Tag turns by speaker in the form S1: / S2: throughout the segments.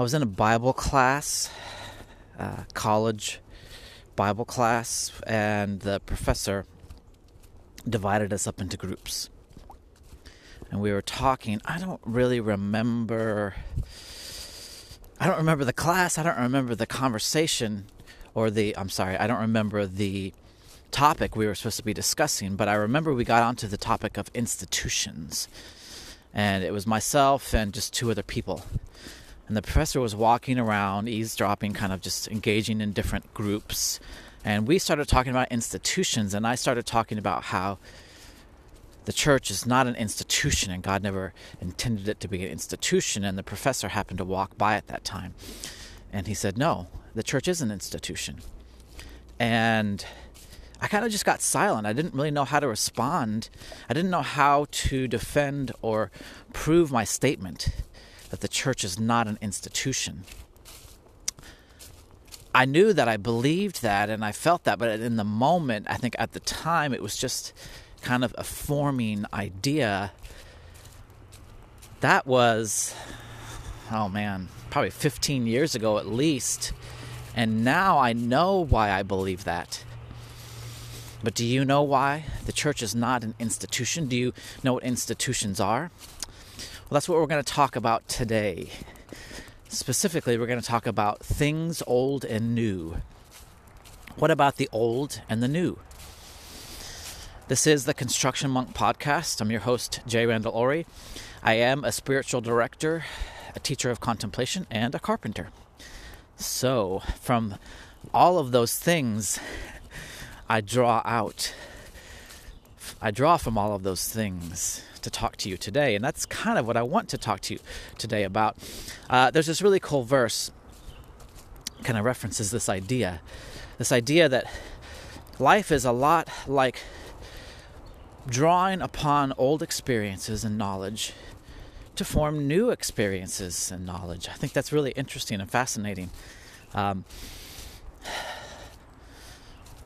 S1: I was in a Bible class, uh, college Bible class, and the professor divided us up into groups. And we were talking. I don't really remember. I don't remember the class. I don't remember the conversation or the. I'm sorry. I don't remember the topic we were supposed to be discussing, but I remember we got onto the topic of institutions. And it was myself and just two other people. And the professor was walking around, eavesdropping, kind of just engaging in different groups. And we started talking about institutions, and I started talking about how the church is not an institution, and God never intended it to be an institution. And the professor happened to walk by at that time. And he said, No, the church is an institution. And I kind of just got silent. I didn't really know how to respond. I didn't know how to defend or prove my statement that the church is not an institution. I knew that I believed that and I felt that, but in the moment, I think at the time, it was just kind of a forming idea. That was, oh man, probably 15 years ago at least. And now I know why I believe that. But do you know why the church is not an institution? Do you know what institutions are? Well, that's what we're going to talk about today. Specifically, we're going to talk about things old and new. What about the old and the new? This is the Construction Monk Podcast. I'm your host, Jay Randall Ori. I am a spiritual director, a teacher of contemplation, and a carpenter. So, from all of those things, I draw out. I draw from all of those things to talk to you today, and that's kind of what I want to talk to you today about. Uh, there's this really cool verse, kind of references this idea, this idea that life is a lot like drawing upon old experiences and knowledge to form new experiences and knowledge. I think that's really interesting and fascinating. Um,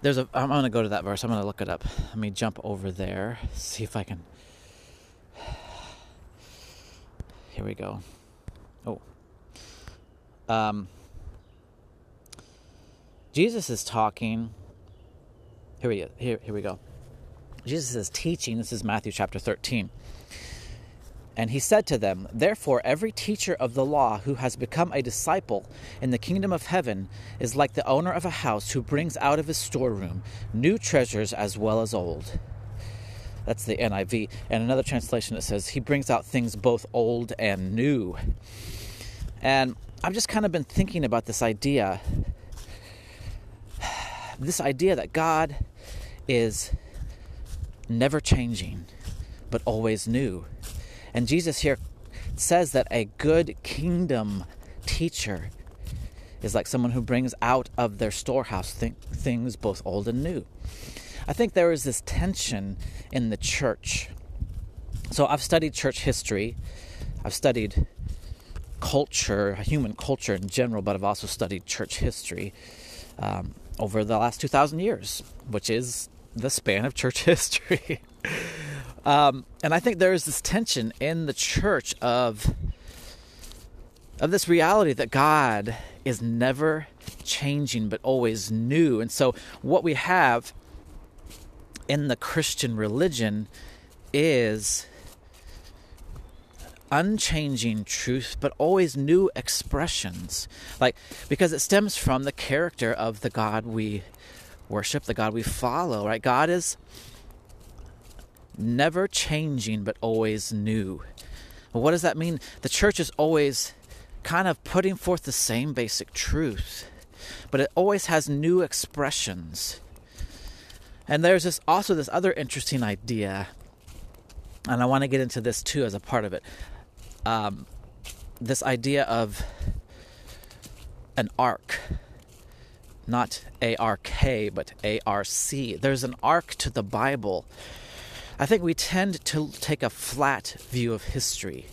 S1: there's a I'm going to go to that verse. I'm going to look it up. Let me jump over there. See if I can Here we go. Oh. Um Jesus is talking Here we go. Here here we go. Jesus is teaching. This is Matthew chapter 13. And he said to them, Therefore, every teacher of the law who has become a disciple in the kingdom of heaven is like the owner of a house who brings out of his storeroom new treasures as well as old. That's the NIV. And another translation that says, He brings out things both old and new. And I've just kind of been thinking about this idea this idea that God is never changing, but always new and Jesus here says that a good kingdom teacher is like someone who brings out of their storehouse th- things both old and new. I think there is this tension in the church. So I've studied church history, I've studied culture, human culture in general, but I've also studied church history um, over the last 2,000 years, which is the span of church history. Um, and I think there is this tension in the church of of this reality that God is never changing but always new. And so what we have in the Christian religion is unchanging truth but always new expressions. Like because it stems from the character of the God we worship, the God we follow, right? God is never changing but always new. Well, what does that mean? The church is always kind of putting forth the same basic truth, but it always has new expressions. And there's this also this other interesting idea, and I want to get into this too as a part of it. Um, this idea of an arc, not A R K, but A R C. There's an arc to the Bible I think we tend to take a flat view of history.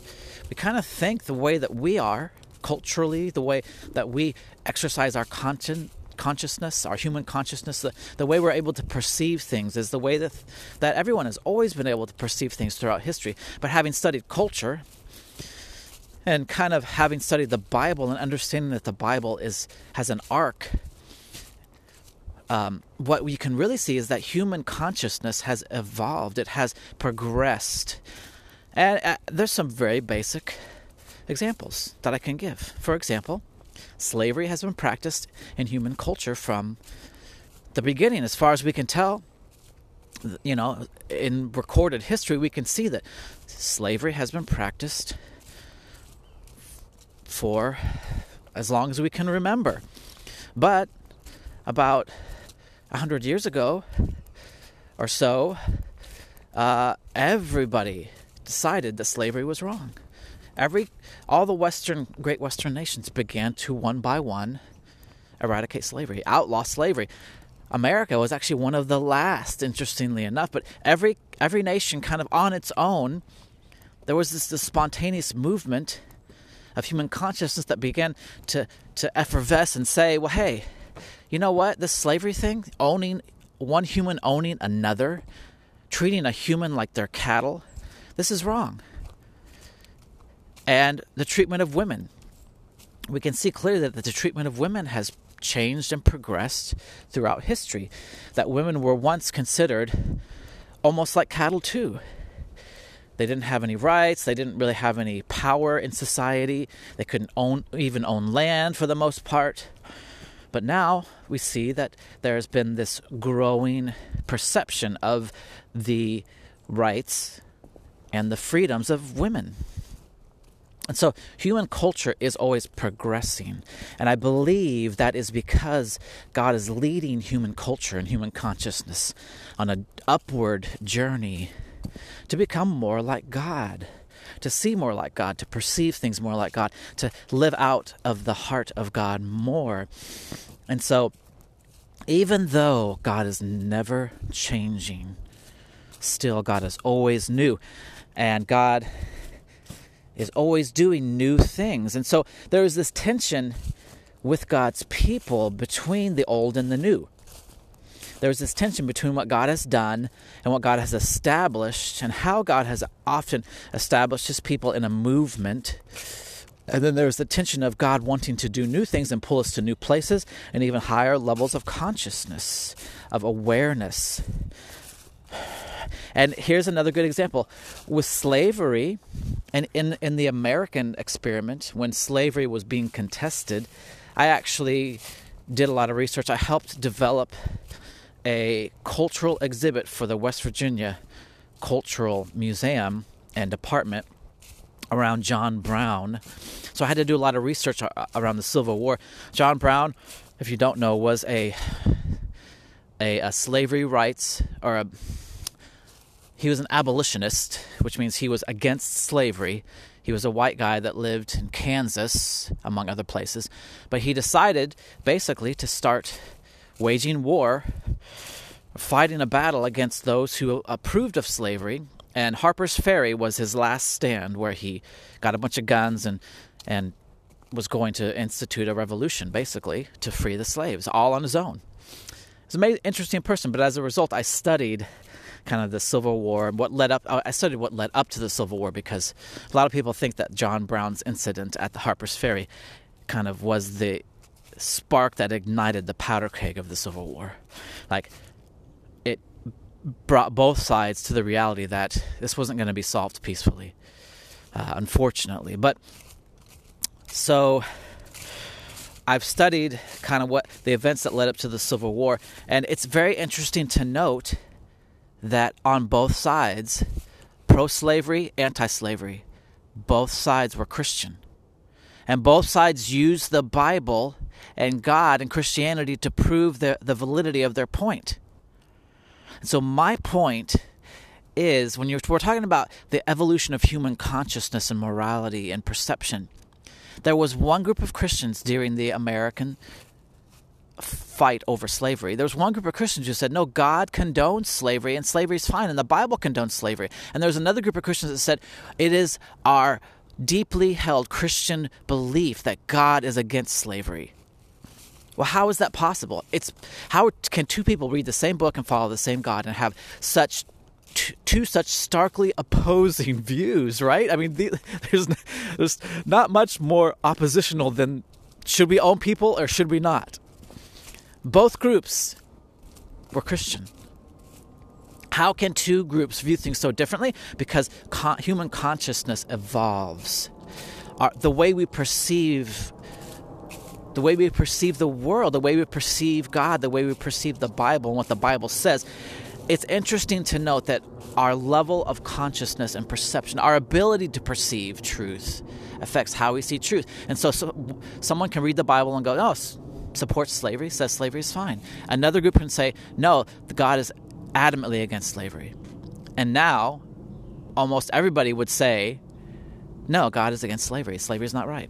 S1: We kind of think the way that we are culturally, the way that we exercise our consciousness, our human consciousness, the, the way we're able to perceive things is the way that, that everyone has always been able to perceive things throughout history. But having studied culture, And kind of having studied the Bible and understanding that the Bible is has an arc, um, what we can really see is that human consciousness has evolved. It has progressed, and uh, there's some very basic examples that I can give. For example, slavery has been practiced in human culture from the beginning, as far as we can tell. You know, in recorded history, we can see that slavery has been practiced for as long as we can remember. But about a hundred years ago or so, uh, everybody decided that slavery was wrong. Every all the Western great Western nations began to one by one eradicate slavery, outlaw slavery. America was actually one of the last, interestingly enough, but every every nation kind of on its own, there was this, this spontaneous movement of human consciousness that began to, to effervesce and say, well, hey, you know what? This slavery thing, owning one human owning another, treating a human like they're cattle, this is wrong. And the treatment of women. We can see clearly that the treatment of women has changed and progressed throughout history. That women were once considered almost like cattle, too. They didn't have any rights. They didn't really have any power in society. They couldn't own even own land for the most part. But now we see that there's been this growing perception of the rights and the freedoms of women. And so human culture is always progressing. And I believe that is because God is leading human culture and human consciousness on an upward journey to become more like God, to see more like God, to perceive things more like God, to live out of the heart of God more. And so, even though God is never changing, still God is always new. And God is always doing new things. And so there is this tension with God's people between the old and the new there's this tension between what God has done and what God has established, and how God has often established his people in a movement. And then there's the tension of God wanting to do new things and pull us to new places and even higher levels of consciousness, of awareness. And here's another good example. With slavery, and in, in the American experiment, when slavery was being contested, I actually did a lot of research. I helped develop a cultural exhibit for the West Virginia Cultural Museum and Department around John Brown. So I had to do a lot of research around the Civil War. John Brown, if you don't know, was a a, a slavery rights or a he was an abolitionist, which means he was against slavery. He was a white guy that lived in Kansas, among other places. But he decided basically to start waging war, fighting a battle against those who approved of slavery. And Harper's Ferry was his last stand where he got a bunch of guns and, and was going to institute a revolution, basically, to free the slaves, all on his own. He's an interesting person, but as a result, I studied kind of the Civil War and what led up. Uh, I studied what led up to the Civil War because a lot of people think that John Brown's incident at the Harper's Ferry kind of was the spark that ignited the powder keg of the Civil War. Like, it brought both sides to the reality that this wasn't going to be solved peacefully, uh, unfortunately. But so I've studied kind of what the events that led up to the Civil War, and it's very interesting to note that on both sides, pro slavery, anti slavery, both sides were Christian. And both sides used the Bible and God and Christianity to prove the, the validity of their point. So, my point is when we're talking about the evolution of human consciousness and morality and perception, there was one group of Christians during the American fight over slavery. There was one group of Christians who said, no, God condones slavery and slavery is fine, and the Bible condones slavery. And there was another group of Christians that said, it is our deeply held Christian belief that God is against slavery. Well, how is that possible? It's how can two people read the same book and follow the same God and have such t- two such starkly opposing views, right? I mean, the, there's there's not much more oppositional than should we own people or should we not? Both groups were Christian. How can two groups view things so differently? Because con- human consciousness evolves. Our, the way we perceive the way we perceive the world, the way we perceive God, the way we perceive the Bible and what the Bible says. It's interesting to note that our level of consciousness and perception, our ability to perceive truth, affects how we see truth. And so, so someone can read the Bible and go, "Oh, supports slavery, says slavery is fine." Another group can say, "No, God is adamantly against slavery." And now, almost everybody would say, "No, God is against slavery. Slavery is not right."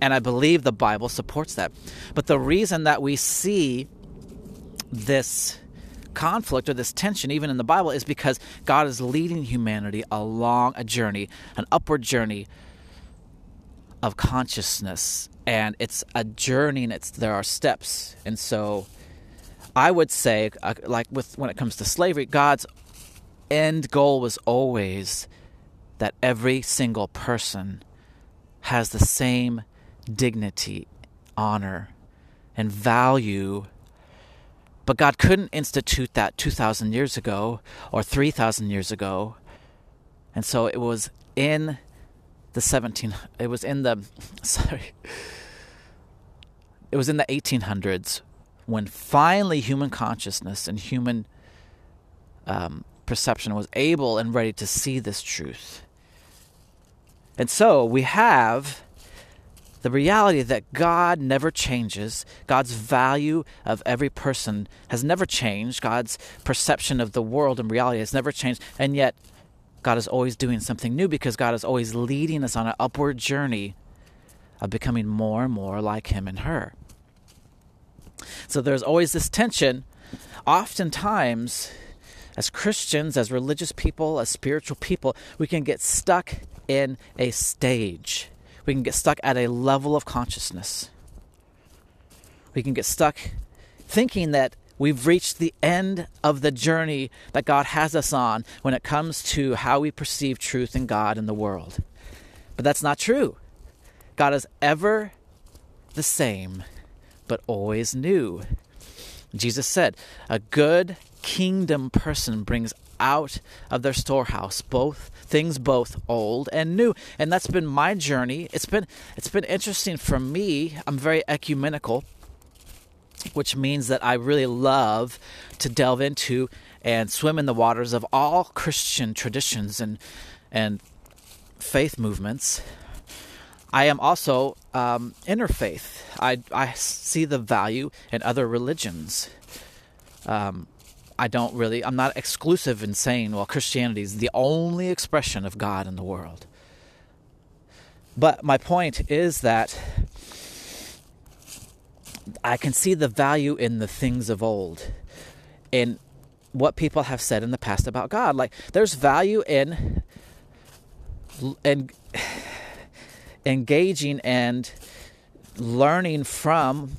S1: And I believe the Bible supports that. But the reason that we see this conflict or this tension, even in the Bible, is because God is leading humanity along a journey, an upward journey of consciousness. And it's a journey and it's there are steps. And so I would say, uh, like with when it comes to slavery, God's end goal was always that every single person has the same dignity, honor, and value. But God couldn't institute that 2,000 years ago or 3,000 years ago. And so it was in the 17, it was in the, sorry, it was in the 1800s when finally human consciousness and human um, perception was able and ready to see this truth. And so we have the reality that God never changes, God's value of every person has never changed, God's perception of the world and reality has never changed, and yet God is always doing something new because God is always leading us on an upward journey of becoming more and more like Him and her. So there's always this tension. Oftentimes, as Christians, as religious people, as spiritual people, we can get stuck in a stage we can get stuck at a level of consciousness. We can get stuck thinking that we've reached the end of the journey that God has us on when it comes to how we perceive truth in God and the world. But that's not true. God is ever the same, but always new. Jesus said, A good kingdom person brings out of their storehouse both things both old and new. And that's been my journey. It's been it's been interesting for me. I'm very ecumenical which means that i really love to delve into and swim in the waters of all christian traditions and and faith movements. I am also um, interfaith i i see the value in other religions. Um, I don't really, I'm not exclusive in saying, well, Christianity is the only expression of God in the world. But my point is that I can see the value in the things of old, in what people have said in the past about God. Like, there's value in, in engaging and learning from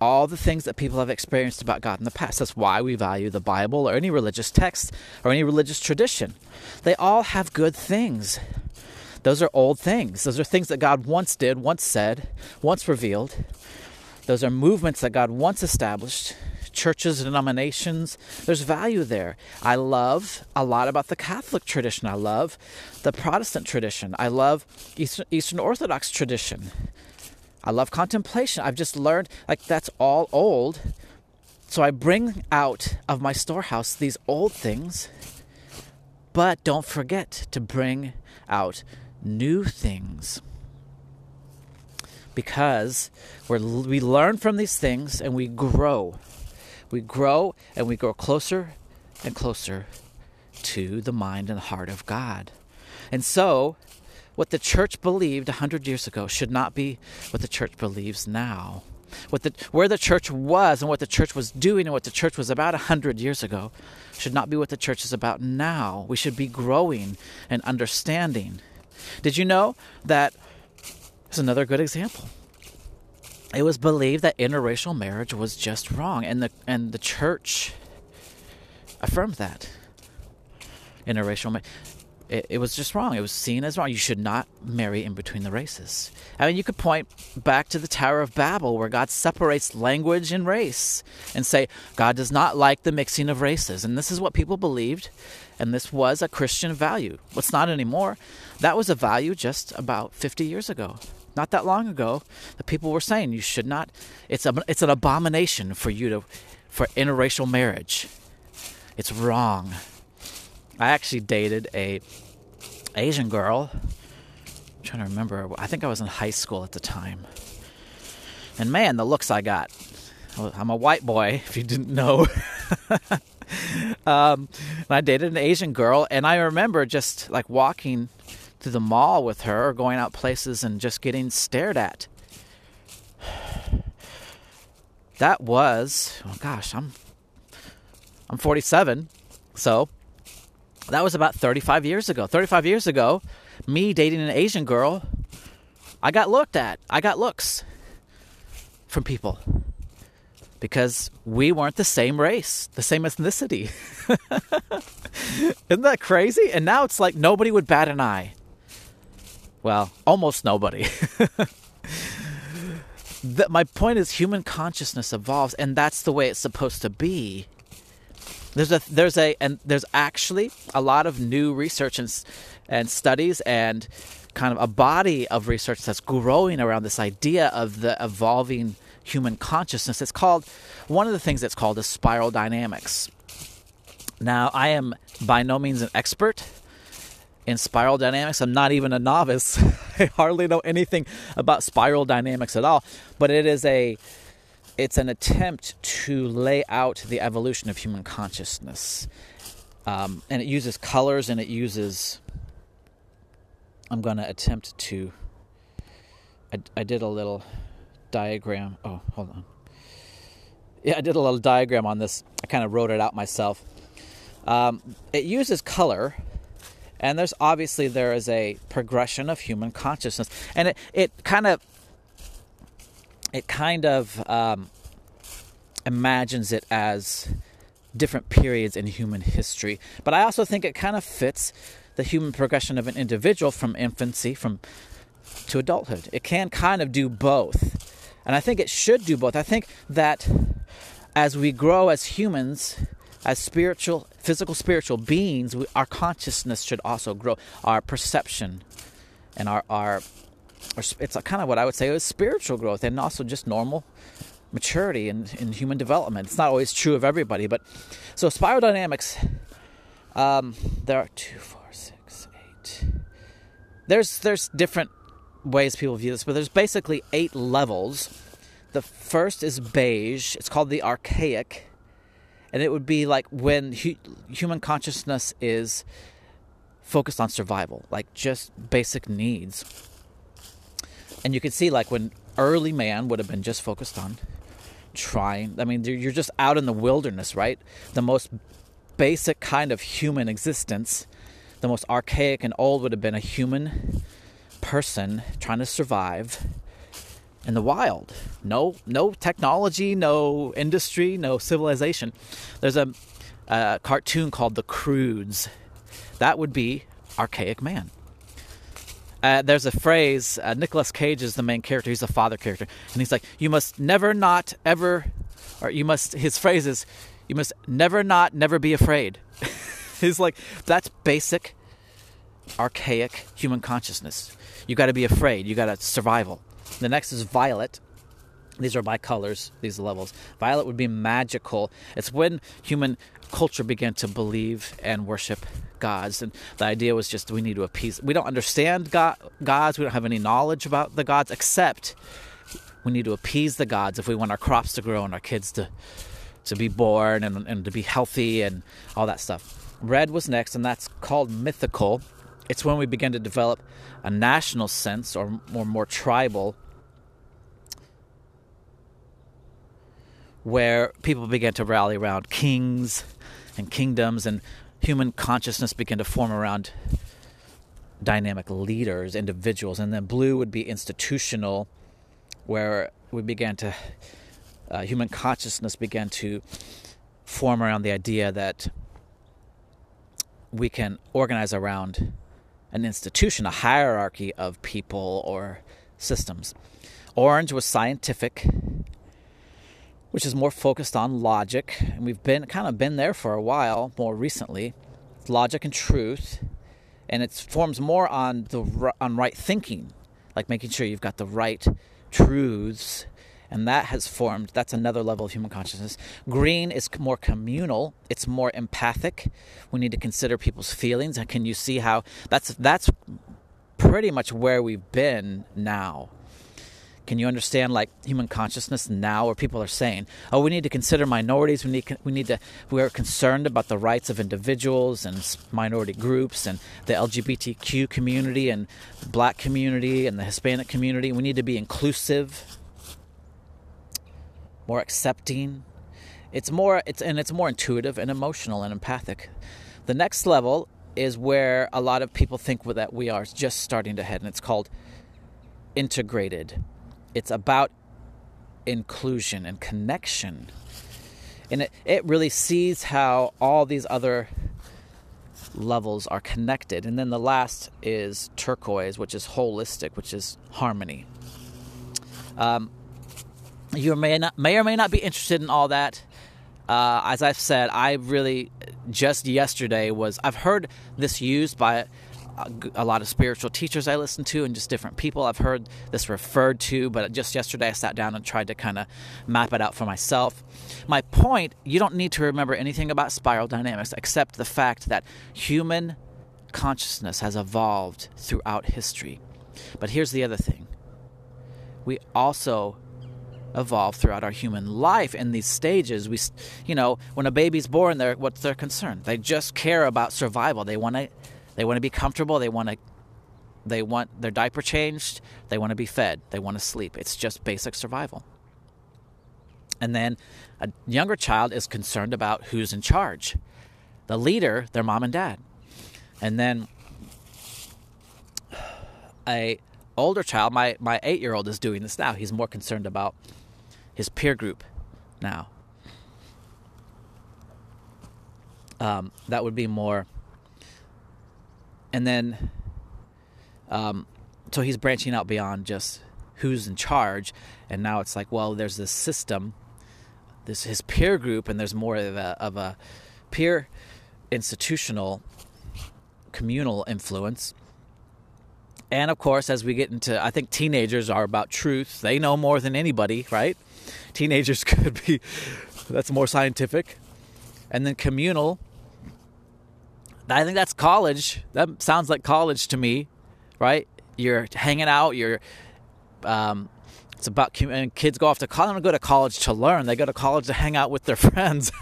S1: all the things that people have experienced about God in the past. That's why we value the Bible or any religious text or any religious tradition. They all have good things. Those are old things. Those are things that God once did, once said, once revealed. Those are movements that God once established, churches, denominations. There's value there. I love a lot about the Catholic tradition. I love the Protestant tradition. I love Eastern, Eastern Orthodox tradition. I love contemplation. I've just learned like that's all old. So I bring out of my storehouse these old things, but don't forget to bring out new things. Because we we learn from these things and we grow. We grow and we grow closer and closer to the mind and heart of God. And so, what the church believed 100 years ago should not be what the church believes now. What the, where the church was and what the church was doing and what the church was about 100 years ago should not be what the church is about now. We should be growing and understanding. Did you know that? Here's another good example. It was believed that interracial marriage was just wrong, and the and the church affirmed that. interracial marriage. It, it, was just wrong. It was seen as wrong. You should not marry in between the races. I mean, you could point back to the Tower of Babel where God separates language and race and say, God does not like the mixing of races. And this is what people believed, and this was a Christian value. What's not anymore. That was a value just about 50 years ago. Not that long ago, the people were saying you should not. It's a, it's an abomination for you to, for interracial marriage. It's wrong. I actually dated a Asian girl. I'm trying to remember. I think I was in high school at the time. And man, the looks I got. I'm a white boy, if you didn't know. um, I dated an Asian girl, and I remember just like walking to the mall with her or going out places and just getting stared at. That was, oh gosh, I'm I'm 47. So that was about 35 years ago. 35 years ago, me dating an Asian girl, I got looked at. I got looks from people because we weren't the same race, the same ethnicity. Isn't that crazy? And now it's like nobody would bat an eye. Well, almost nobody. the, my point is, human consciousness evolves, and that's the way it's supposed to be. There's a there's a and there's actually a lot of new research and and studies and kind of a body of research that's growing around this idea of the evolving human consciousness. It's called one of the things that's called is spiral dynamics. Now, I am by no means an expert in spiral dynamics. I'm not even a novice. I hardly know anything about spiral dynamics at all, but it is a it's an attempt to lay out the evolution of human consciousness. Um, and it uses colors and it uses I'm going to attempt to I, I did a little diagram. Oh, hold on. Yeah, I did a little diagram on this. I kind of wrote it out myself. Um, it uses color and there's obviously there is a progression of human consciousness and it, it kind of it kind of um, imagines it as different periods in human history. But i also think it kind of fits the human progression of an individual from infancy from to adulthood. It can kind of do both. And i think it should do both. I think that as we grow as humans as spiritual, physical, spiritual beings, we, our consciousness should also grow. Our perception and our, our, our it's kind of what I would say is spiritual growth and also just normal maturity in, in human development. It's not always true of everybody, but so spiral dynamics, um, there are two, four, six, eight. There's there's different ways people view this, but there's basically eight levels. The first is beige. It's called the archaic and it would be like when hu- human consciousness is focused on survival, like just basic needs. And you can see, like, when early man would have been just focused on trying. I mean, you're just out in the wilderness, right? The most basic kind of human existence, the most archaic and old would have been a human person trying to survive in the wild. No, no technology, no industry, no civilization. There's a, a cartoon called The Croods. That would be archaic man. Uh, there's a phrase. Uh, Nicolas Cage is the main character. He's the father character, and he's like, "You must never, not ever, or you must." His phrase is, "You must never, not, never be afraid." he's like, that's basic, archaic human consciousness. You got to be afraid. You got to survival. The next is violet. These are by colors, these levels. Violet would be magical. It's when human culture began to believe and worship gods. And the idea was just we need to appease. We don't understand God, gods, we don't have any knowledge about the gods, except we need to appease the gods if we want our crops to grow and our kids to, to be born and, and to be healthy and all that stuff. Red was next, and that's called mythical. It's when we begin to develop a national sense or, or more tribal where people began to rally around kings and kingdoms, and human consciousness began to form around dynamic leaders, individuals. And then blue would be institutional, where we began to, uh, human consciousness began to form around the idea that we can organize around an institution, a hierarchy of people or systems. Orange was scientific, which is more focused on logic, and we've been kind of been there for a while more recently. Logic and truth, and it forms more on the on right thinking, like making sure you've got the right truths and that has formed that's another level of human consciousness. Green is more communal it's more empathic. We need to consider people's feelings and can you see how that's that's pretty much where we've been now can you understand like human consciousness now where people are saying oh we need to consider minorities we need we need to we're concerned about the rights of individuals and minority groups and the LGBTQ community and black community and the Hispanic community we need to be inclusive more accepting. It's more it's and it's more intuitive and emotional and empathic. The next level is where a lot of people think that we are just starting to head and it's called integrated. It's about inclusion and connection. And it, it really sees how all these other levels are connected. And then the last is turquoise, which is holistic, which is harmony. Um, you may not may or may not be interested in all that. Uh, as I've said, I really just yesterday was I've heard this used by a, lot of spiritual teachers I listen to and just different people. I've heard this referred to, but just yesterday I sat down and tried to kind of map it out for myself. My point: you don't need to remember anything about spiral dynamics except the fact that human consciousness has evolved throughout history. But here's the other thing: we also evolve throughout our human life in these stages we you know when a baby's born they're what's their concern they just care about survival they want to they want to be comfortable they want to they want their diaper changed they want to be fed they want to sleep it's just basic survival and then a younger child is concerned about who's in charge the leader their mom and dad and then a older child my my 8 year old is doing this now he's more concerned about his peer group now. Um, that would be more. And then, um, so he's branching out beyond just who's in charge, and now it's like, well, there's this system, this his peer group, and there's more of a, of a peer institutional communal influence. And of course, as we get into, I think teenagers are about truth. They know more than anybody, right? teenagers could be that's more scientific and then communal i think that's college that sounds like college to me right you're hanging out you're um, it's about and kids go off to college. They don't go to college to learn. They go to college to hang out with their friends,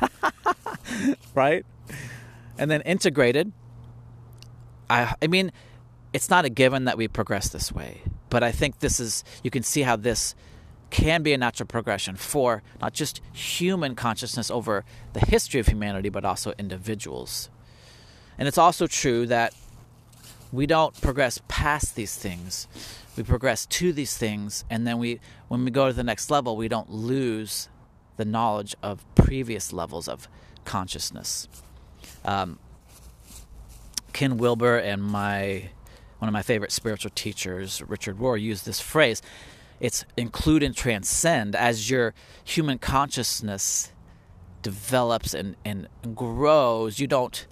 S1: right? And then integrated. I I mean, it's not a given that we progress this way, but I think this is. You can see how this can be a natural progression for not just human consciousness over the history of humanity, but also individuals. And it's also true that we don't progress past these things. We progress to these things, and then we, when we go to the next level, we don't lose the knowledge of previous levels of consciousness. Um, Ken Wilber and my one of my favorite spiritual teachers, Richard Rohr, used this phrase it's include and transcend as your human consciousness develops and, and grows you don't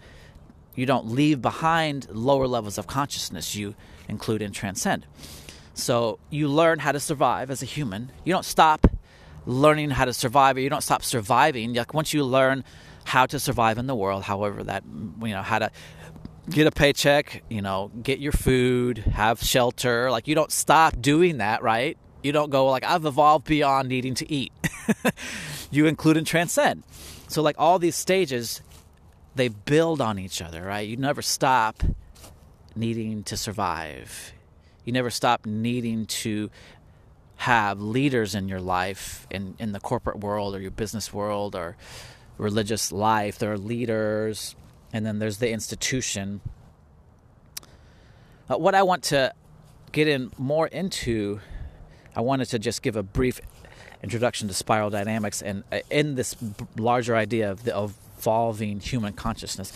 S1: you don't leave behind lower levels of consciousness you include and transcend so you learn how to survive as a human you don't stop learning how to survive or you don't stop surviving like once you learn how to survive in the world however that you know how to get a paycheck you know get your food have shelter like you don't stop doing that right you don't go like I've evolved beyond needing to eat. you include and transcend. So like all these stages they build on each other, right? You never stop needing to survive. You never stop needing to have leaders in your life in, in the corporate world or your business world or religious life. There are leaders, and then there's the institution. Uh, what I want to get in more into I wanted to just give a brief introduction to spiral dynamics and uh, in this larger idea of the evolving human consciousness.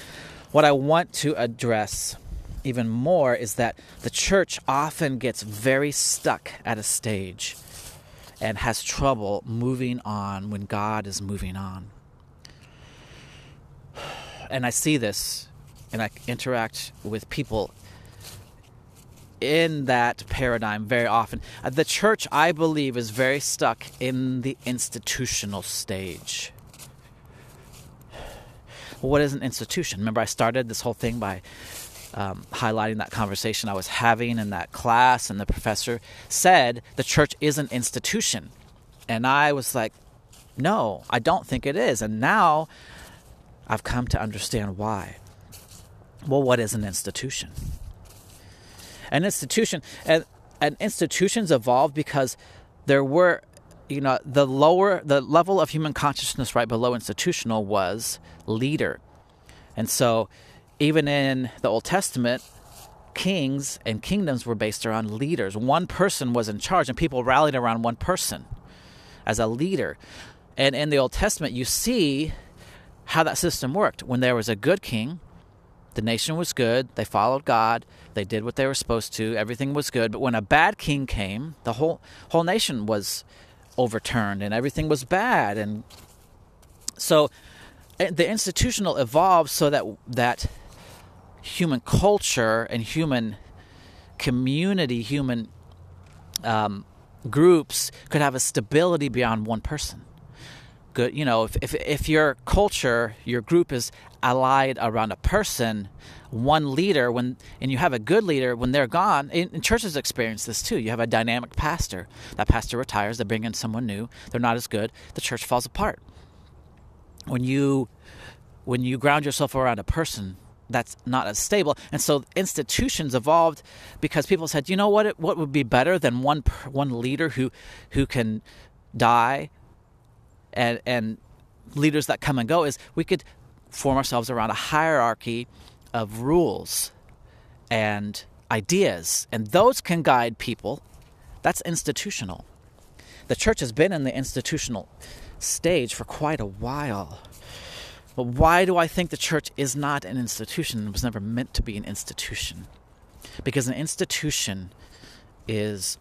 S1: what I want to address even more is that the church often gets very stuck at a stage and has trouble moving on when God is moving on. And I see this and I interact with people in that paradigm very often. Uh, the church, I believe, is very stuck in the institutional stage. What is an institution? Remember, I started this whole thing by um, highlighting that conversation I was having in that class, and the professor said the church is an institution. And I was like, no, I don't think it is. And now I've come to understand why. Well, what is an institution? An institution, and, and institutions evolved because there were, you know, the lower, the level of human consciousness right below institutional was leader. And so, even in the Old Testament, kings and kingdoms were based around leaders. One person was in charge, and people rallied around one person as a leader. And in the Old Testament, you see how that system worked. When there was a good king, the nation was good. They followed God. They did what they were supposed to. Everything was good. But when a bad king came, the whole whole nation was overturned and everything was bad. And so eh, the institutional evolved so that that human culture and human community, human um, groups could have a stability beyond one person good you know if, if, if your culture your group is allied around a person one leader when and you have a good leader when they're gone and, and churches experience this too. You have a dynamic pastor. That pastor retires they bring in someone new they're not as good the church falls apart. When you when you ground yourself around a person that's not as stable and so institutions evolved because people said you know what what would be better than one one leader who who can die and and leaders that come and go is we could form ourselves around a hierarchy of rules and ideas and those can guide people. That's institutional. The church has been in the institutional stage for quite a while. But why do i think the church is not an institution? It was never meant to be an institution. Because an institution is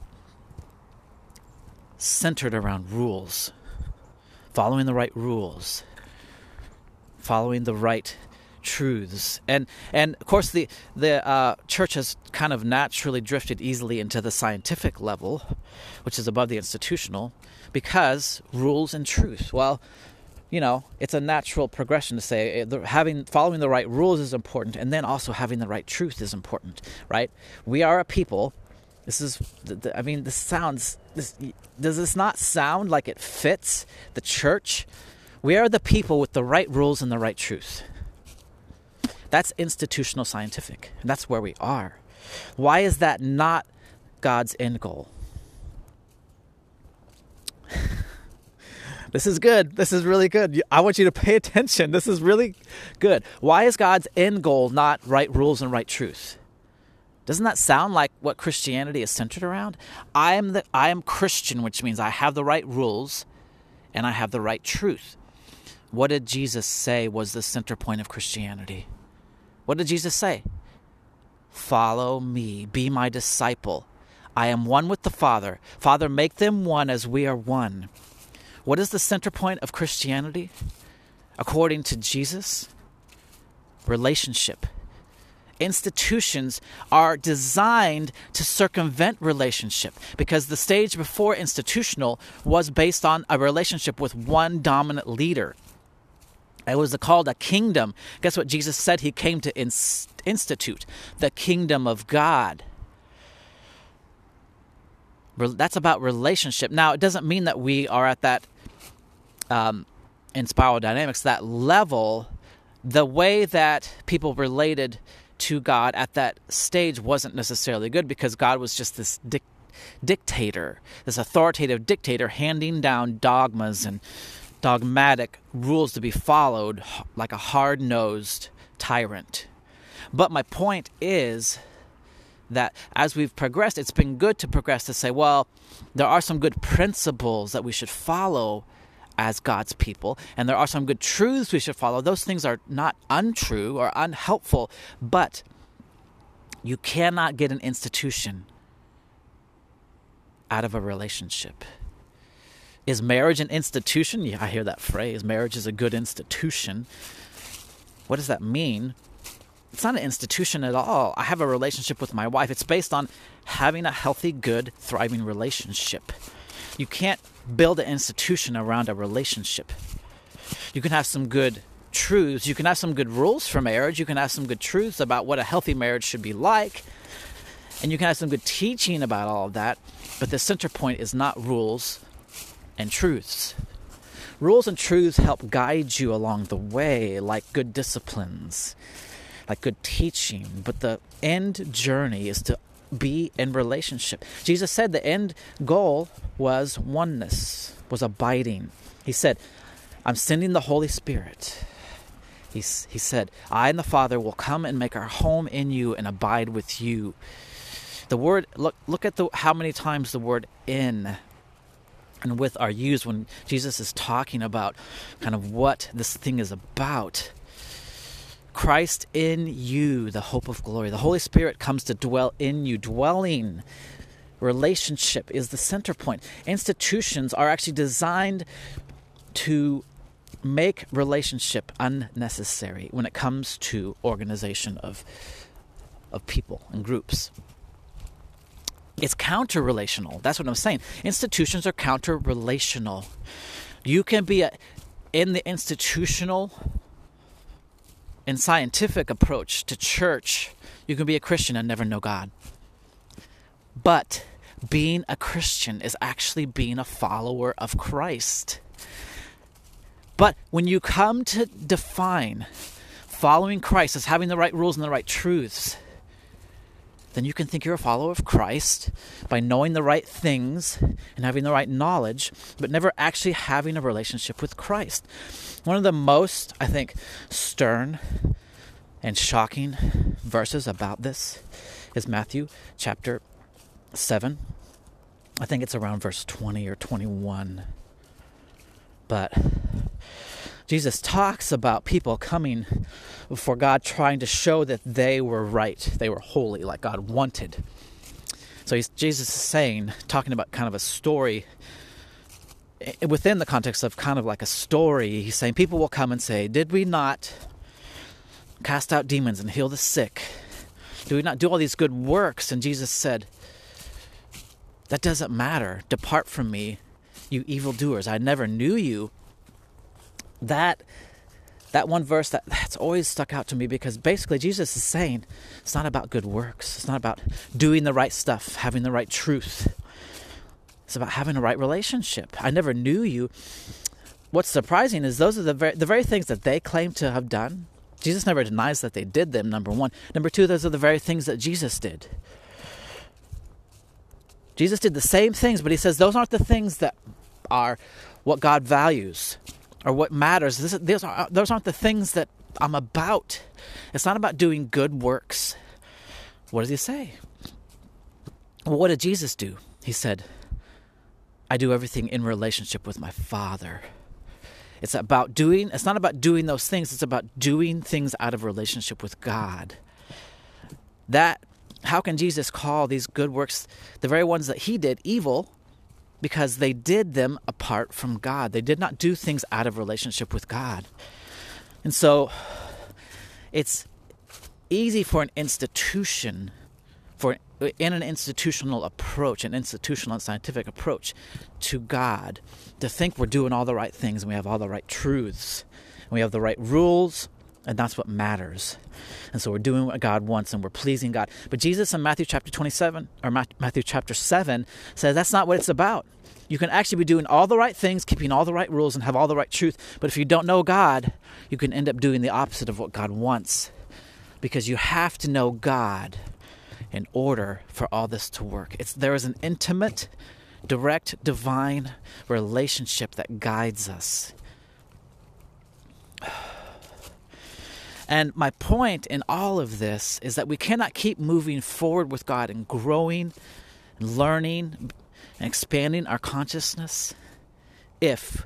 S1: centered around rules following the right rules, following the right truths, and and of course the the uh, church has kind of naturally drifted easily into the scientific level, which is above the institutional, because rules and truth. Well, you know, it's a natural progression to say eh, having following the right rules is important, and then also having the right truth is important, right? We are a people this is, I mean, this sounds, this, does this not sound like it fits the church? We are the people with the right rules and the right truth. That's institutional scientific. And that's where we are. Why is that not God's end goal? this is good. This is really good. I want you to pay attention. This is really good. Why is God's end goal not right rules and right truth? Doesn't that sound like what Christianity is centered around? I am the I am Christian, which means I have the right rules and I have the right truth. What did Jesus say was the center point of Christianity? What did Jesus say? Follow me, be my disciple. I am one with the Father. Father, make them one as we are one. What is the center point of Christianity? According to Jesus, relationship institutions are designed to circumvent relationship because the stage before institutional was based on a relationship with one dominant leader. It was called a kingdom. Guess what Jesus said he came to institute? The kingdom of God. That's about relationship. Now, it doesn't mean that we are at that, um, in spiral dynamics, that level. The way that people related to God at that stage wasn't necessarily good because God was just this dic- dictator, this authoritative dictator handing down dogmas and dogmatic rules to be followed like a hard nosed tyrant. But my point is that as we've progressed, it's been good to progress to say, well, there are some good principles that we should follow as God's people, and there are some good truths we should follow. Those things are not untrue or unhelpful, but you cannot get an institution out of a relationship. Is marriage an institution? Yeah, I hear that phrase. Marriage is a good institution. What does that mean? It's not an institution at all. I have a relationship with my wife. It's based on having a healthy, good, thriving relationship. You can't build an institution around a relationship. You can have some good truths. You can have some good rules for marriage. You can have some good truths about what a healthy marriage should be like. And you can have some good teaching about all of that. But the center point is not rules and truths. Rules and truths help guide you along the way, like good disciplines, like good teaching. But the end journey is to be in relationship. Jesus said the end goal was oneness, was abiding. He said, I'm sending the Holy Spirit. He, he said, I and the Father will come and make our home in you and abide with you. The word, look, look at the, how many times the word in and with are used when Jesus is talking about kind of what this thing is about. Christ in you, the hope of glory. The Holy Spirit comes to dwell in you. Dwelling relationship is the center point. Institutions are actually designed to make relationship unnecessary when it comes to organization of of people and groups. It's counter relational. That's what I'm saying. Institutions are counter relational. You can be a, in the institutional and scientific approach to church, you can be a Christian and never know God. But being a Christian is actually being a follower of Christ. But when you come to define following Christ as having the right rules and the right truths, then you can think you're a follower of Christ by knowing the right things and having the right knowledge, but never actually having a relationship with Christ. One of the most, I think, stern and shocking verses about this is Matthew chapter 7. I think it's around verse 20 or 21. But Jesus talks about people coming before God trying to show that they were right, they were holy, like God wanted. So Jesus is saying, talking about kind of a story eh, within the context of kind of like a story. He's saying people will come and say, Did we not cast out demons and heal the sick? Do we not do all these good works? And Jesus said, That doesn't matter. Depart from me, you evildoers. I never knew you that that one verse that that's always stuck out to me because basically Jesus is saying it's not about good works. It's not about doing the right stuff, having the right truth. It's about having a right relationship. I never knew you. What's surprising is those are the very, the very things that they claim to have done. Jesus never denies that they did them, number one. Number two, those are the very things that Jesus did. Jesus did the same things, but he says those aren't the things that are what God values or what matters. This, those, are, uh, those aren't the things that I'm about. It's not about doing good works. What does he say? Well, what did Jesus do? He said, I do everything in relationship with my Father. It's about doing, it's not about doing those things, it's about doing things out of relationship with God. That, how can Jesus call these good works, the very ones that he did, evil, because they did them apart from God. They did not do things out of relationship with God. And so it's easy for an institution for in an institutional approach, an institutional and scientific approach to God, to think we're doing all the right things and we have all the right truths and we have the right rules and that's what matters. And so we're doing what God wants and we're pleasing God. But Jesus in Matthew chapter 27 or Matthew chapter 7 says that's not what it's about. You can actually be doing all the right things, keeping all the right rules, and have all the right truth. But if you don't know God, you can end up doing the opposite of what God wants. Because you have to know God in order for all this to work. It's, there is an intimate, direct, divine relationship that guides us. And my point in all of this is that we cannot keep moving forward with God and growing and learning and expanding our consciousness if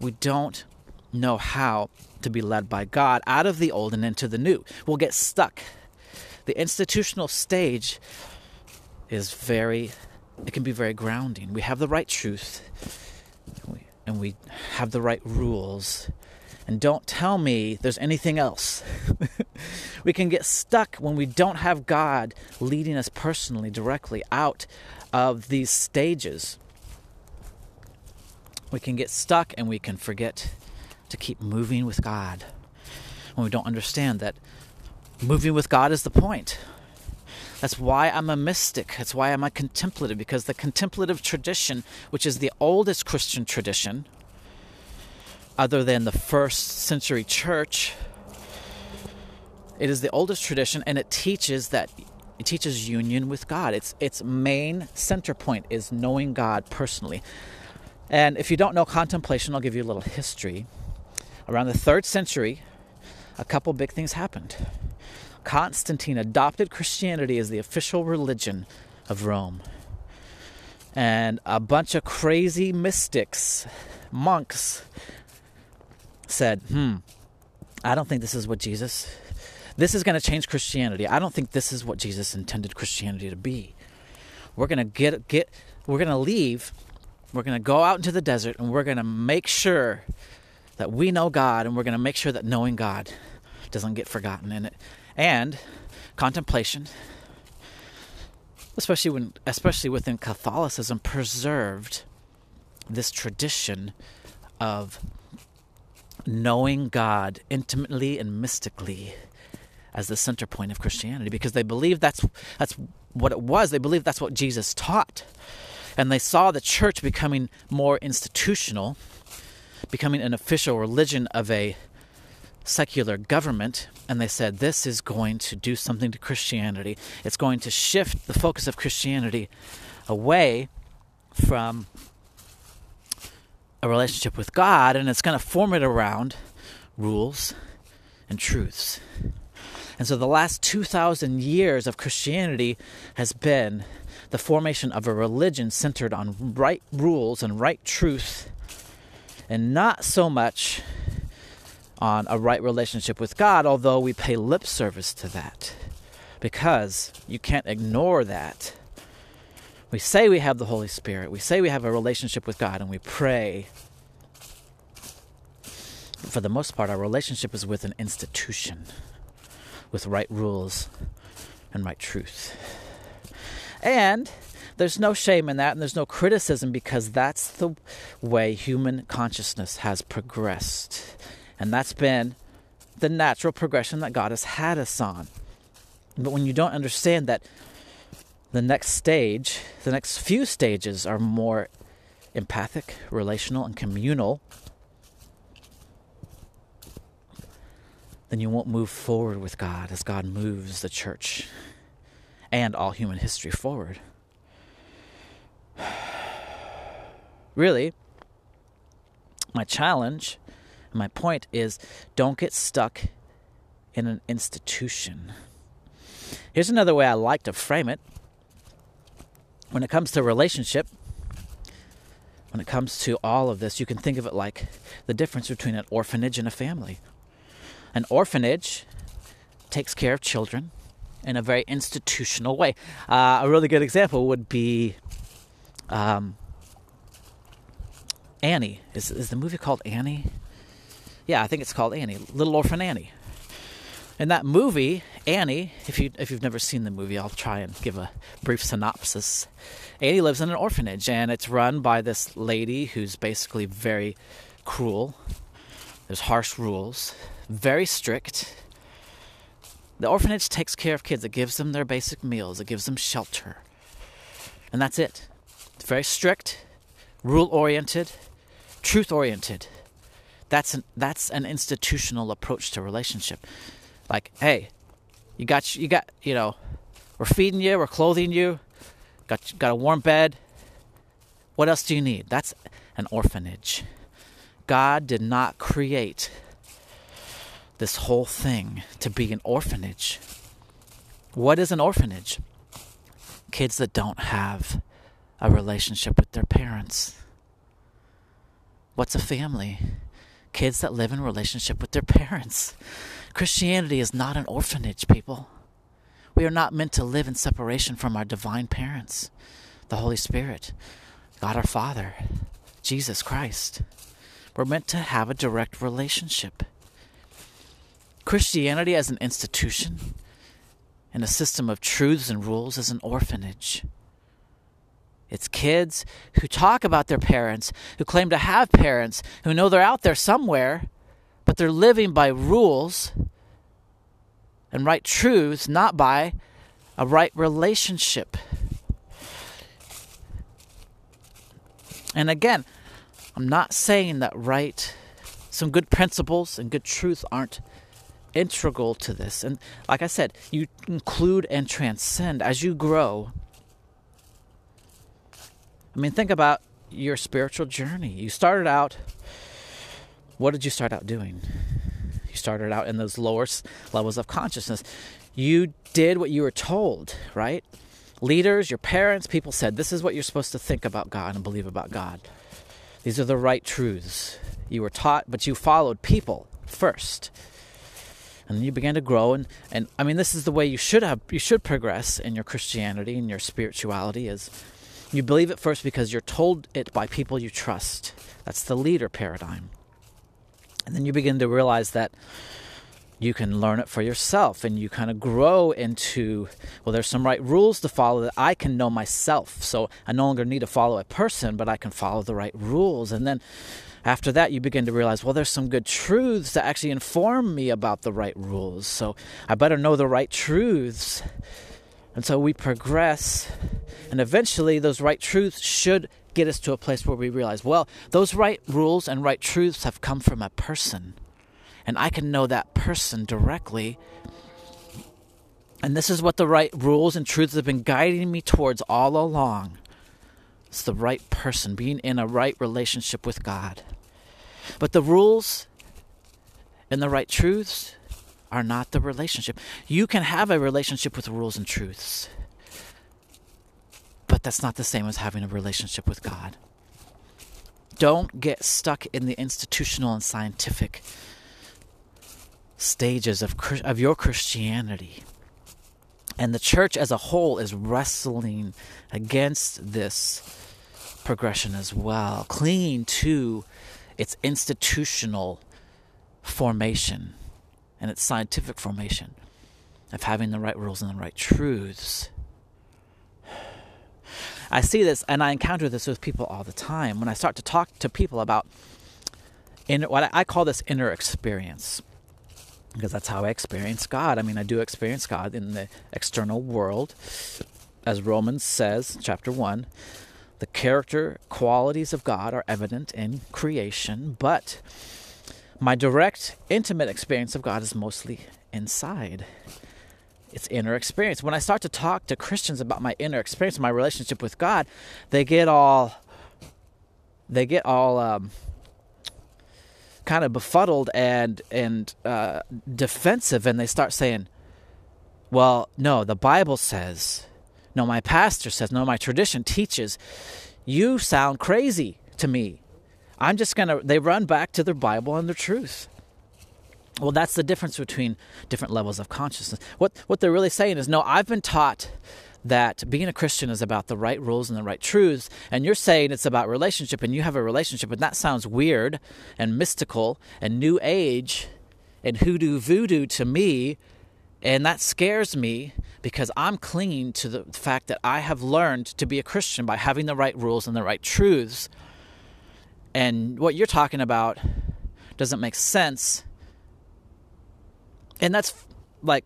S1: we don't know how to be led by God out of the old and into the new. We'll get stuck. The institutional stage is very, it can be very grounding. We have the right truth and we have the right rules. And don't tell me there's anything else. we can get stuck when we don't have God leading us personally, directly out of these stages. We can get stuck and we can forget to keep moving with God when we don't understand that moving with God is the point. That's why I'm a mystic. That's why I'm a contemplative, because the contemplative tradition, which is the oldest Christian tradition, other than the first century church, it is the oldest tradition and it teaches that it teaches union with God. Its its main center point is knowing God personally. And if you don't know contemplation, I'll give you a little history. Around the third century, a couple big things happened. Constantine adopted Christianity as the official religion of Rome. And a bunch of crazy mystics, monks, said, hmm, I don't think this is what Jesus, this is going to change Christianity. I don't think this is what Jesus intended Christianity to be. We're going to get, get, we're going to leave, we're going to go out into the desert, and we're going to make sure that we know God, and we're going to make sure that knowing God doesn't get forgotten in it. And contemplation, especially when, especially within Catholicism, preserved this tradition of knowing God intimately and mystically as the center point of Christianity because they believed that's that's what it was. They believed that's what Jesus taught. And they saw the church becoming more institutional, becoming an official religion of a secular government, and they said this is going to do something to Christianity. It's going to shift the focus of Christianity away from a relationship with God, and it's going to form it around rules and truths. And so the last 2,000 years of Christianity has been the formation of a religion centered on right rules and right truth, and not so much on a right relationship with God, although we pay lip service to that. Because you can't ignore that. We say we have the Holy Spirit, we say we have a relationship with God, and we pray. For the most part, our relationship is with an institution, with right rules and right truth. And there's no shame in that, and there's no criticism because that's the way human consciousness has progressed. And that's been the natural progression that God has had us on. But when you don't understand that the next stage, the next few stages are more empathic, relational, and communal, then you won't move forward with God as God moves the church and all human history forward. Really, my challenge, my point is don't get stuck in an institution. Here's another way I like to frame it when it comes to relationship, when it comes to all of this, you can think of it like the difference between an orphanage and a family. An orphanage takes care of children in a very institutional way. Uh, a really good example would be um, Annie. Is, is the movie called Annie? Yeah, I think it's called Annie. Little Orphan Annie. In that movie, Annie, if you if you've never seen the movie, I'll try and give a brief synopsis. Annie lives in an orphanage and it's run by this lady who's basically very cruel. There's harsh rules, very strict. The orphanage takes care of kids. It gives them their basic meals. It gives them shelter. And that's it. It's very strict, rule oriented, truth oriented. That's an, that's an institutional approach to relationship like, hey, you got you got you know, we're feeding you, we're clothing you, got got a warm bed. What else do you need? That's an orphanage. God did not create this whole thing to be an orphanage. What is an orphanage? Kids that don't have a relationship with their parents. What's a family? Kids that live in relationship with their parents. Christianity is not an orphanage, people. We are not meant to live in separation from our divine parents, the Holy Spirit, God our Father, Jesus Christ. We're meant to have a direct relationship. Christianity as an institution and a system of truths and rules is an orphanage. It's kids who talk about their parents, who claim to have parents, who know they're out there somewhere, but they're living by rules and right truths, not by a right relationship. And again, I'm not saying that right, some good principles and good truth aren't integral to this. And like I said, you include and transcend as you grow. I mean, think about your spiritual journey. You started out, what did you start out doing? You started out in those lower levels of consciousness. You did what you were told, right? Leaders, your parents, people said, this is what you're supposed to think about God and believe about God. These are the right truths. You were taught, but you followed people first. And then you began to grow and, and I mean this is the way you should have you should progress in your Christianity and your spirituality is you believe it first because you're told it by people you trust. That's the leader paradigm. And then you begin to realize that you can learn it for yourself and you kind of grow into well there's some right rules to follow that i can know myself. So i no longer need to follow a person but i can follow the right rules. And then after that you begin to realize well there's some good truths that actually inform me about the right rules. So i better know the right truths. And so we progress and eventually those right truths should get us to a place where we realize well those right rules and right truths have come from a person and I can know that person directly. And this is what the right rules and truths have been guiding me towards all along. It's the right person, being in a right relationship with God. But the rules and the right truths are not the relationship. You can have a relationship with rules and truths, but that's not the same as having a relationship with God. Don't get stuck in the institutional and scientific stages of, of your Christianity. And the church as a whole is wrestling against this progression as well, clinging to its institutional formation and its scientific formation of having the right rules and the right truths. I see this and I encounter this with people all the time when I start to talk to people about in what I call this inner experience because that's how I experience God. I mean, I do experience God in the external world. As Romans says, chapter 1, the character qualities of God are evident in creation, but my direct, intimate experience of God is mostly inside. It's inner experience. When I start to talk to Christians about my inner experience, my relationship with God, they get all, they get all um, kind of befuddled and and uh, defensive, and they start saying, "Well, no, the Bible says, no, my pastor says, no, my tradition teaches." You sound crazy to me. I'm just gonna. They run back to their Bible and their truth. Well, that's the difference between different levels of consciousness. What what they're really saying is, no, I've been taught that being a Christian is about the right rules and the right truths, and you're saying it's about relationship, and you have a relationship, and that sounds weird and mystical and new age and hoodoo voodoo to me, and that scares me because I'm clinging to the fact that I have learned to be a Christian by having the right rules and the right truths. And what you're talking about doesn't make sense. And that's like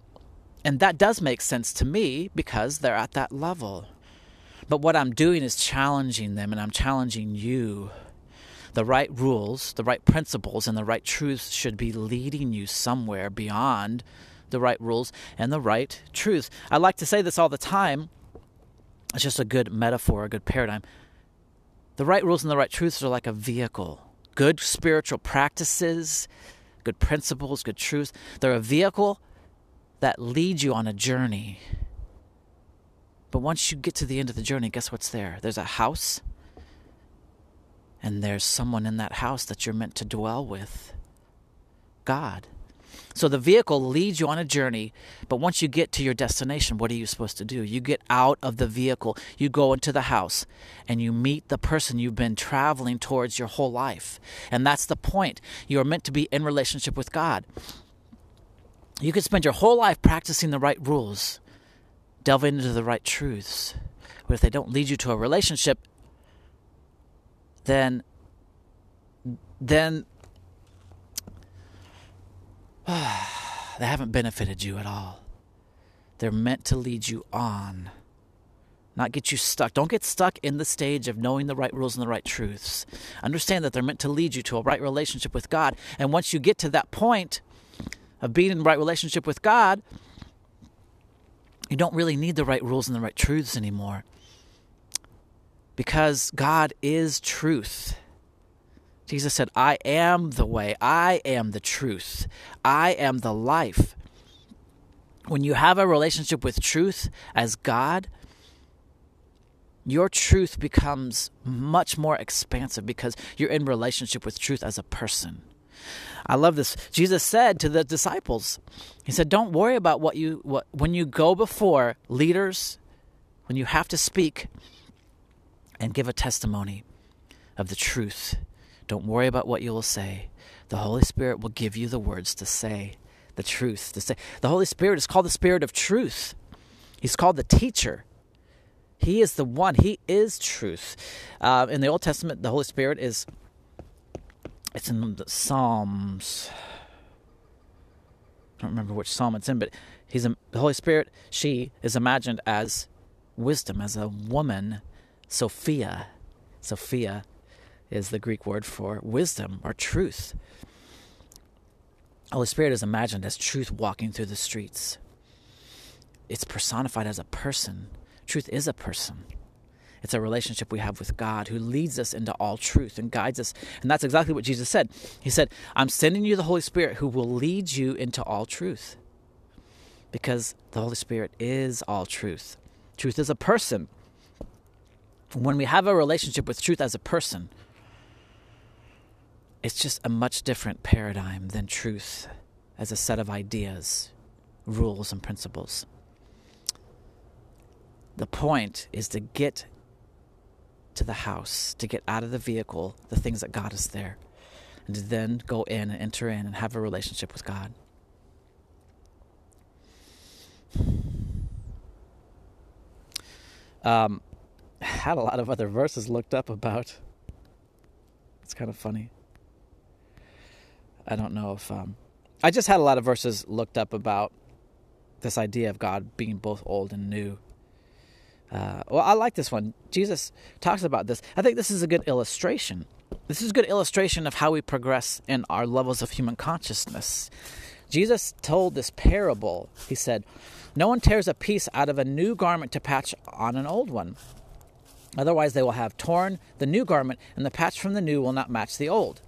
S1: and that does make sense to me because they're at that level. But what I'm doing is challenging them, and I'm challenging you. The right rules, the right principles, and the right truths should be leading you somewhere beyond the right rules and the right truths. I like to say this all the time. It's just a good metaphor, a good paradigm. The right rules and the right truths are like a vehicle. Good spiritual practices, good principles, good truths, they're a vehicle that leads you on a journey. But once you get to the end of the journey, guess what's there? There's a house And there's someone in that house that you're meant to dwell with God. So the vehicle leads you on a journey, but once you get to your destination, what are you supposed to do? You get out of the vehicle, you go into the house, and you meet the person you've been traveling towards your whole life. And that's the point. You are meant to be in relationship with God. You could spend your whole life practicing the right rules, delving into the right truths. But if they don't lead you to a relationship, then then they haven't benefited you at all. They're meant to lead you on, not get you stuck. Don't get stuck in the stage of knowing the right rules and the right truths. Understand that they're meant to lead you to a right relationship with God. And once you get to that point of being in the right relationship with God, you don't really need the right rules and the right truths anymore. Because God is truth. Jesus said, I am the way, I am the truth, I am the life. When you have a relationship with truth as God, your truth becomes much more expansive because you're in relationship with truth as a person. I love this. Jesus said to the disciples, He said, Don't worry about what you what when you go before leaders, when you have to speak and give a testimony of the truth don't worry about what you will say. The Holy Spirit will give you the words to say, the truth to say. The Holy Spirit is called the Spirit of truth. He's called the teacher. He is the one. He is truth. Uh, in the Old Testament, the Holy Spirit is. It's in the Psalms. I don't remember which psalm it's in, but he's a, the Holy Spirit. She is imagined as wisdom, as a woman, Sophia. Sophia is the Greek word for wisdom or truth. Holy Spirit is imagined as truth walking through the streets. It's personified as a person. Truth is a person. It's a relationship we have with God who leads us into all truth and guides us. And that's exactly what Jesus said. He said, I'm sending you the Holy Spirit who will lead you into all truth. Because the Holy Spirit is all truth. Truth is a person. When we have a relationship with truth as a person, it's just a much different paradigm than truth as a set of ideas, rules, and principles. The point is to get to the house, to get out of the vehicle, the things that got us there, and to then go in and enter in and have a relationship with God. Um, had a lot of other verses looked up about. It's kind of funny. I don't know if um, I just had a lot of verses looked up about this idea of God being both old and new. Uh, well, I like this one. Jesus talks about this. I think this is a good illustration. This is a good illustration of how we progress in our levels of human consciousness. Jesus told this parable. He said, No one tears a piece out of a new garment to patch on an old one. Otherwise, they will have torn the new garment, and the patch from the new will not match the old.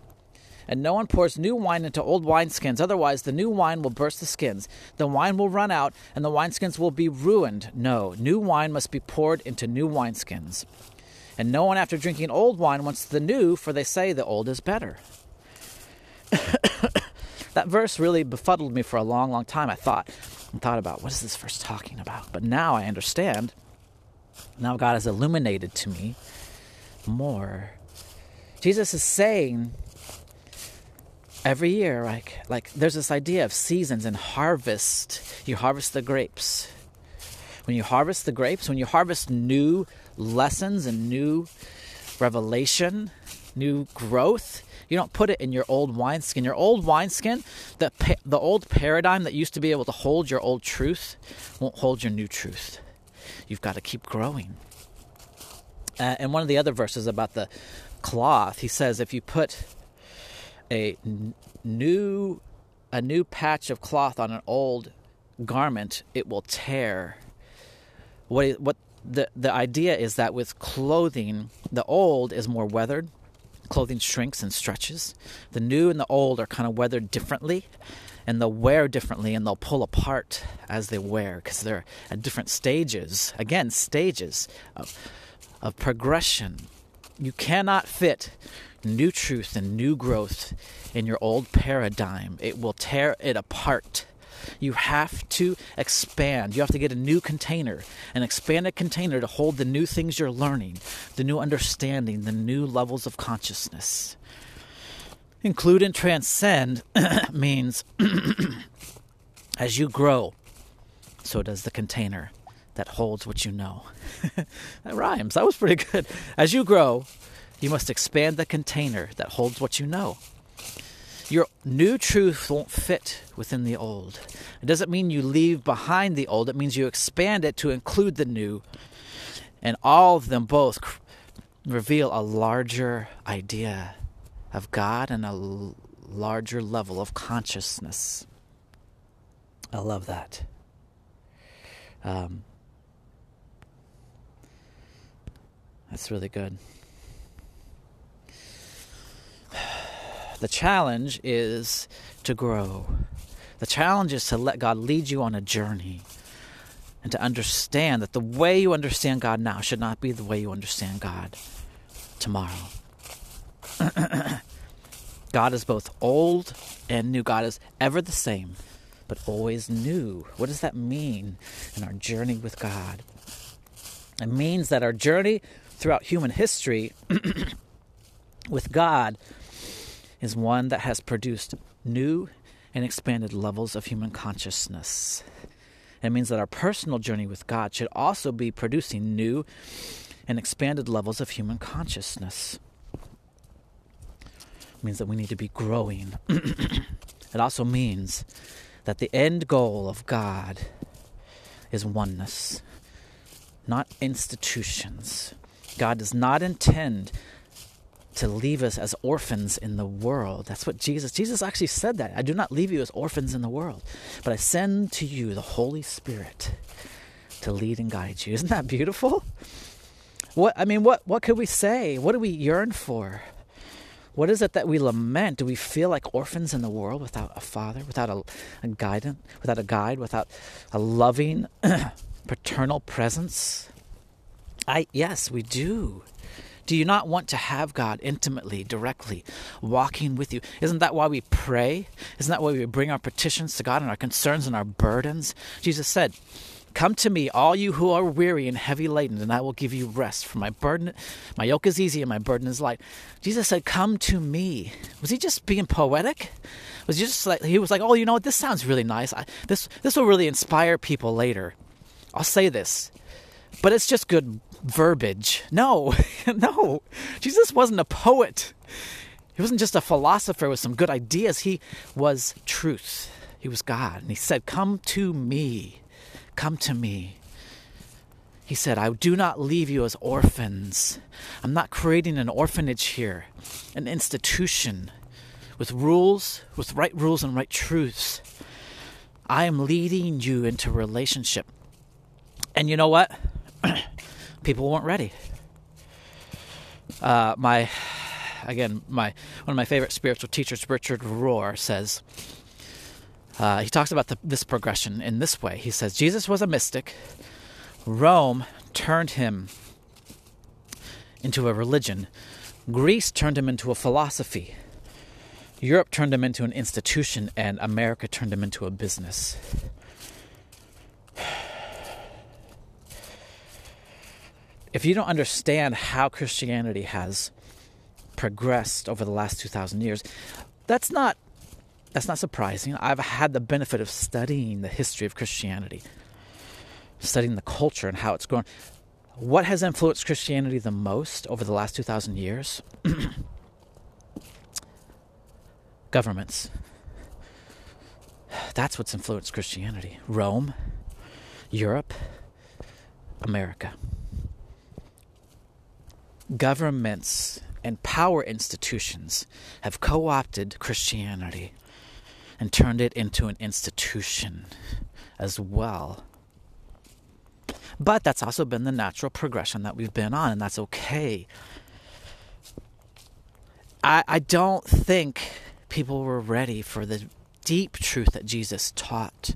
S1: And no one pours new wine into old wineskins, otherwise, the new wine will burst the skins. The wine will run out, and the wineskins will be ruined. No, new wine must be poured into new wineskins. And no one, after drinking old wine, wants the new, for they say the old is better. that verse really befuddled me for a long, long time. I thought and thought about what is this verse talking about? But now I understand. Now God has illuminated to me more. Jesus is saying every year like like there's this idea of seasons and harvest. You harvest the grapes. When you harvest the grapes when you harvest new lessons and new revelation new growth you don't put it in your old wineskin. Your old wineskin the the old paradigm that used to be able to hold your old truth won't hold your new truth. You've got to keep growing. Uh, and one of the other verses about the cloth he says if you put a new a new patch of cloth on an old garment, it will tear. What what the the idea is that with clothing, the old is more weathered. Clothing shrinks and stretches. The new and the old are kind of weathered differently, and they'll wear differently, and they'll pull apart as they wear because they're at different stages. Again, stages of of progression You cannot fit new truth and new growth in your old paradigm. It will tear it apart. You have to expand. You have to get a new container, an expanded container to hold the new things you're learning, the new understanding, the new levels of consciousness. Include and transcend means as you grow, so does the container that holds what you know. that rhymes. That was pretty good. As you grow, you must expand the container that holds what you know. Your new truth won't fit within the old. It doesn't mean you leave behind the old, it means you expand it to include the new. And all of them both reveal a larger idea of God and a larger level of consciousness. I love that. Um, that's really good. The challenge is to grow. The challenge is to let God lead you on a journey and to understand that the way you understand God now should not be the way you understand God tomorrow. God is both old and new. God is ever the same, but always new. What does that mean in our journey with God? It means that our journey throughout human history with God is one that has produced new and expanded levels of human consciousness. It means that our personal journey with God should also be producing new and expanded levels of human consciousness. It means that we need to be growing. it also means that the end goal of God is oneness, not institutions. God does not intend to leave us as orphans in the world. That's what Jesus Jesus actually said that. I do not leave you as orphans in the world, but I send to you the Holy Spirit to lead and guide you. Isn't that beautiful? What I mean, what what could we say? What do we yearn for? What is it that we lament? Do we feel like orphans in the world without a father, without a, a guidance, without a guide, without a loving paternal presence? I yes, we do. Do you not want to have God intimately, directly, walking with you? Isn't that why we pray? Isn't that why we bring our petitions to God and our concerns and our burdens? Jesus said, Come to me, all you who are weary and heavy laden, and I will give you rest. For my burden, my yoke is easy and my burden is light. Jesus said, Come to me. Was he just being poetic? Was he just like he was like, Oh, you know what? This sounds really nice. I, this this will really inspire people later. I'll say this, but it's just good verbiage. No, no. Jesus wasn't a poet. He wasn't just a philosopher with some good ideas. He was truth. He was God. And he said, Come to me. Come to me. He said, I do not leave you as orphans. I'm not creating an orphanage here, an institution with rules, with right rules and right truths. I am leading you into relationship. And you know what? people weren't ready. Uh, my again, my one of my favorite spiritual teachers, Richard Rohr, says uh, he talks about the, this progression in this way. He says Jesus was a mystic. Rome turned him into a religion. Greece turned him into a philosophy. Europe turned him into an institution, and America turned him into a business. If you don't understand how Christianity has progressed over the last 2000 years, that's not that's not surprising. I've had the benefit of studying the history of Christianity, studying the culture and how it's grown. What has influenced Christianity the most over the last 2000 years? Governments. That's what's influenced Christianity. Rome, Europe, America governments and power institutions have co opted Christianity and turned it into an institution as well. But that's also been the natural progression that we've been on, and that's okay. I, I don't think people were ready for the deep truth that Jesus taught.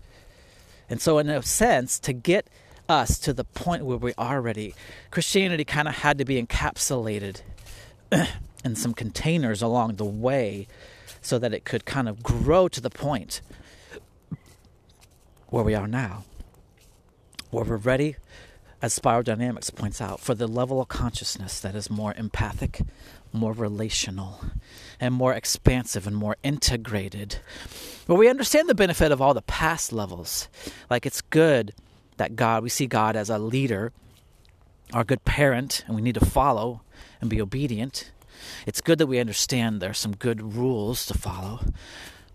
S1: And so, in a sense, to get us to the point where we are ready. Christianity kind of had to be encapsulated in some containers along the way so that it could kind of grow to the point where we are now, where we're ready, as Spiral Dynamics points out, for the level of consciousness that is more empathic, more relational, and more expansive and more integrated. Where we understand the benefit of all the past levels. Like it's good that God, we see God as a leader, our good parent, and we need to follow and be obedient. It's good that we understand there are some good rules to follow.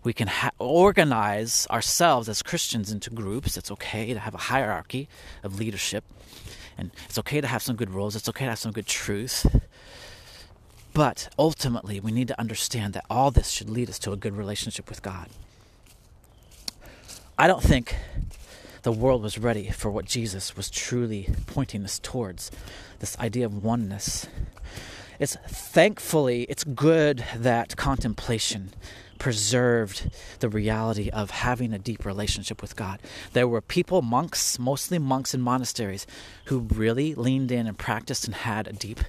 S1: We can ha- organize ourselves as Christians into groups. It's okay to have a hierarchy of leadership. And it's okay to have some good rules. It's okay to have some good truth. But ultimately, we need to understand that all this should lead us to a good relationship with God. I don't think the world was ready for what Jesus was truly pointing us towards this idea of oneness. It's thankfully, it's good that contemplation preserved the reality of having a deep relationship with God. There were people, monks, mostly monks in monasteries, who really leaned in and practiced and had a deep,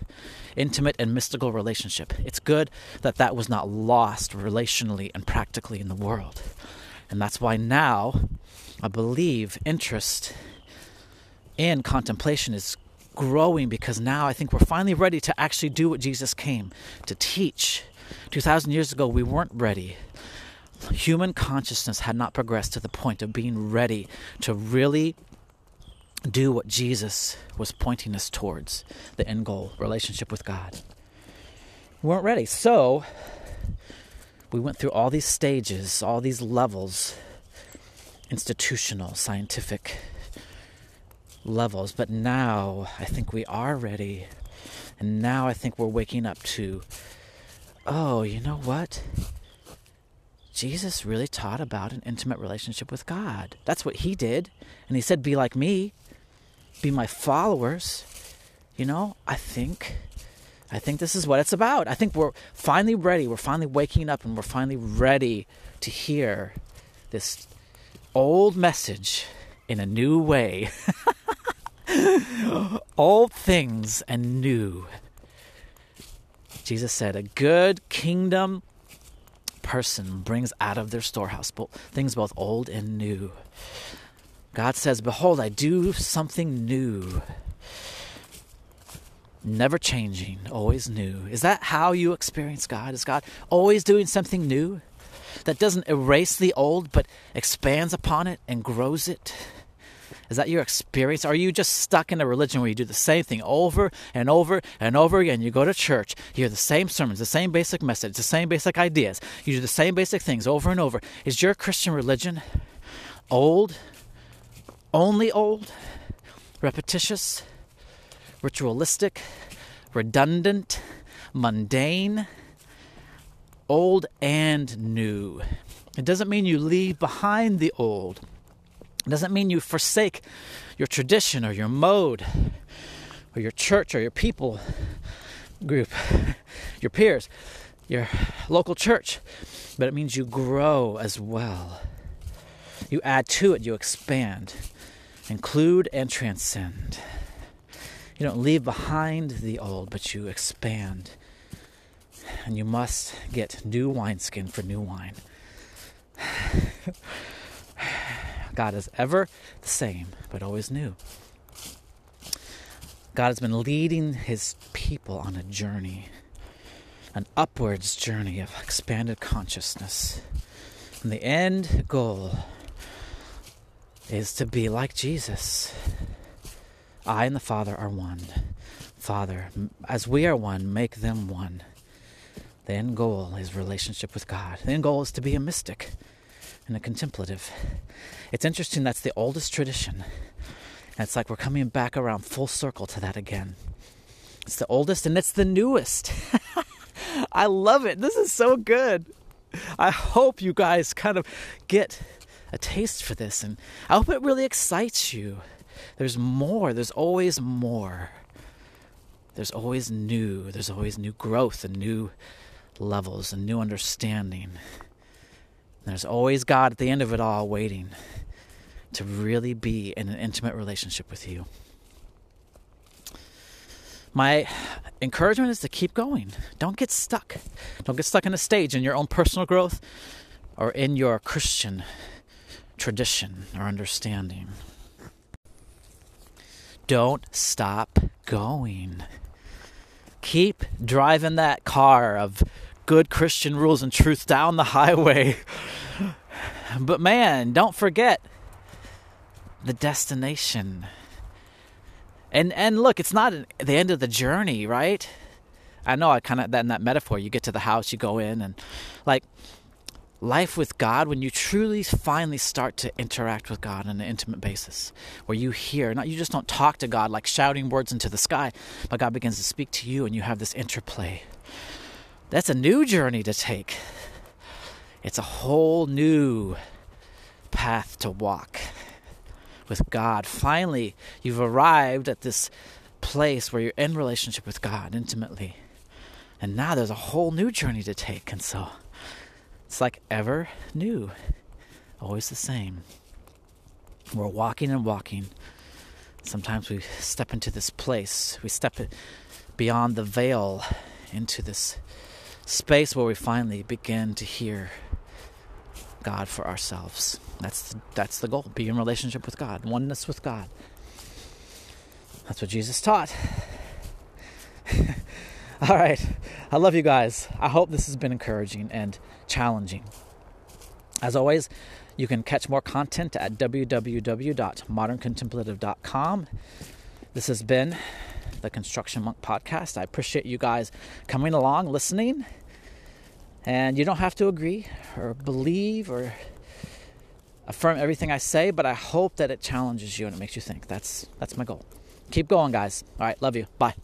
S1: intimate, and mystical relationship. It's good that that was not lost relationally and practically in the world. And that's why now I believe interest in contemplation is growing because now I think we're finally ready to actually do what Jesus came to teach. 2,000 years ago, we weren't ready. Human consciousness had not progressed to the point of being ready to really do what Jesus was pointing us towards the end goal relationship with God. We weren't ready. So, we went through all these stages, all these levels institutional, scientific levels. But now I think we are ready. And now I think we're waking up to oh, you know what? Jesus really taught about an intimate relationship with God. That's what he did. And he said, Be like me, be my followers. You know, I think. I think this is what it's about. I think we're finally ready. We're finally waking up and we're finally ready to hear this old message in a new way. Old things and new. Jesus said, A good kingdom person brings out of their storehouse things both old and new. God says, Behold, I do something new. Never changing, always new. Is that how you experience God? Is God always doing something new? that doesn't erase the old but expands upon it and grows it? Is that your experience? Are you just stuck in a religion where you do the same thing over and over and over again? You go to church, you hear the same sermons, the same basic message, the same basic ideas. You do the same basic things over and over. Is your Christian religion old? Only old? Repetitious? Ritualistic? Redundant? Mundane? old and new. It doesn't mean you leave behind the old. It doesn't mean you forsake your tradition or your mode or your church or your people group, your peers, your local church, but it means you grow as well. You add to it, you expand, include and transcend. You don't leave behind the old, but you expand and you must get new wineskin for new wine. God is ever the same, but always new. God has been leading his people on a journey, an upwards journey of expanded consciousness. And the end goal is to be like Jesus. I and the Father are one. Father, as we are one, make them one. The end goal is relationship with God. The end goal is to be a mystic and a contemplative. It's interesting that's the oldest tradition. And it's like we're coming back around full circle to that again. It's the oldest and it's the newest. I love it. This is so good. I hope you guys kind of get a taste for this and I hope it really excites you. There's more, there's always more. There's always new, there's always new growth and new levels, and new understanding. There's always God at the end of it all waiting to really be in an intimate relationship with you. my encouragement is to keep going. Don't get stuck. Don't get stuck in a stage in your own personal growth or in your Christian tradition or understanding. Don't stop going. Keep driving that car of good Christian rules and truth down the highway. But man, don't forget the destination. And and look, it's not the end of the journey, right? I know I kind of that in that metaphor. You get to the house, you go in, and like life with God, when you truly finally start to interact with God on an intimate basis, where you hear, not you just don't talk to God like shouting words into the sky, but God begins to speak to you, and you have this interplay. That's a new journey to take. It's a whole new path to walk with God. Finally, you've arrived at this place where you're in relationship with God intimately. And now there's a whole new journey to take. And so it's like ever new, always the same. We're walking and walking. Sometimes we step into this place, we step beyond the veil into this space where we finally begin to hear God for ourselves. That's the, that's the goal. Be in relationship with God, oneness with God. That's what Jesus taught. All right. I love you guys. I hope this has been encouraging and challenging. As always, you can catch more content at www.moderncontemplative.com. This has been the Construction Monk Podcast. I appreciate you guys coming along, listening. And you don't have to agree or believe or affirm everything I say, but I hope that it challenges you and it makes you think. That's that's my goal. Keep going, guys. All right, love you. Bye.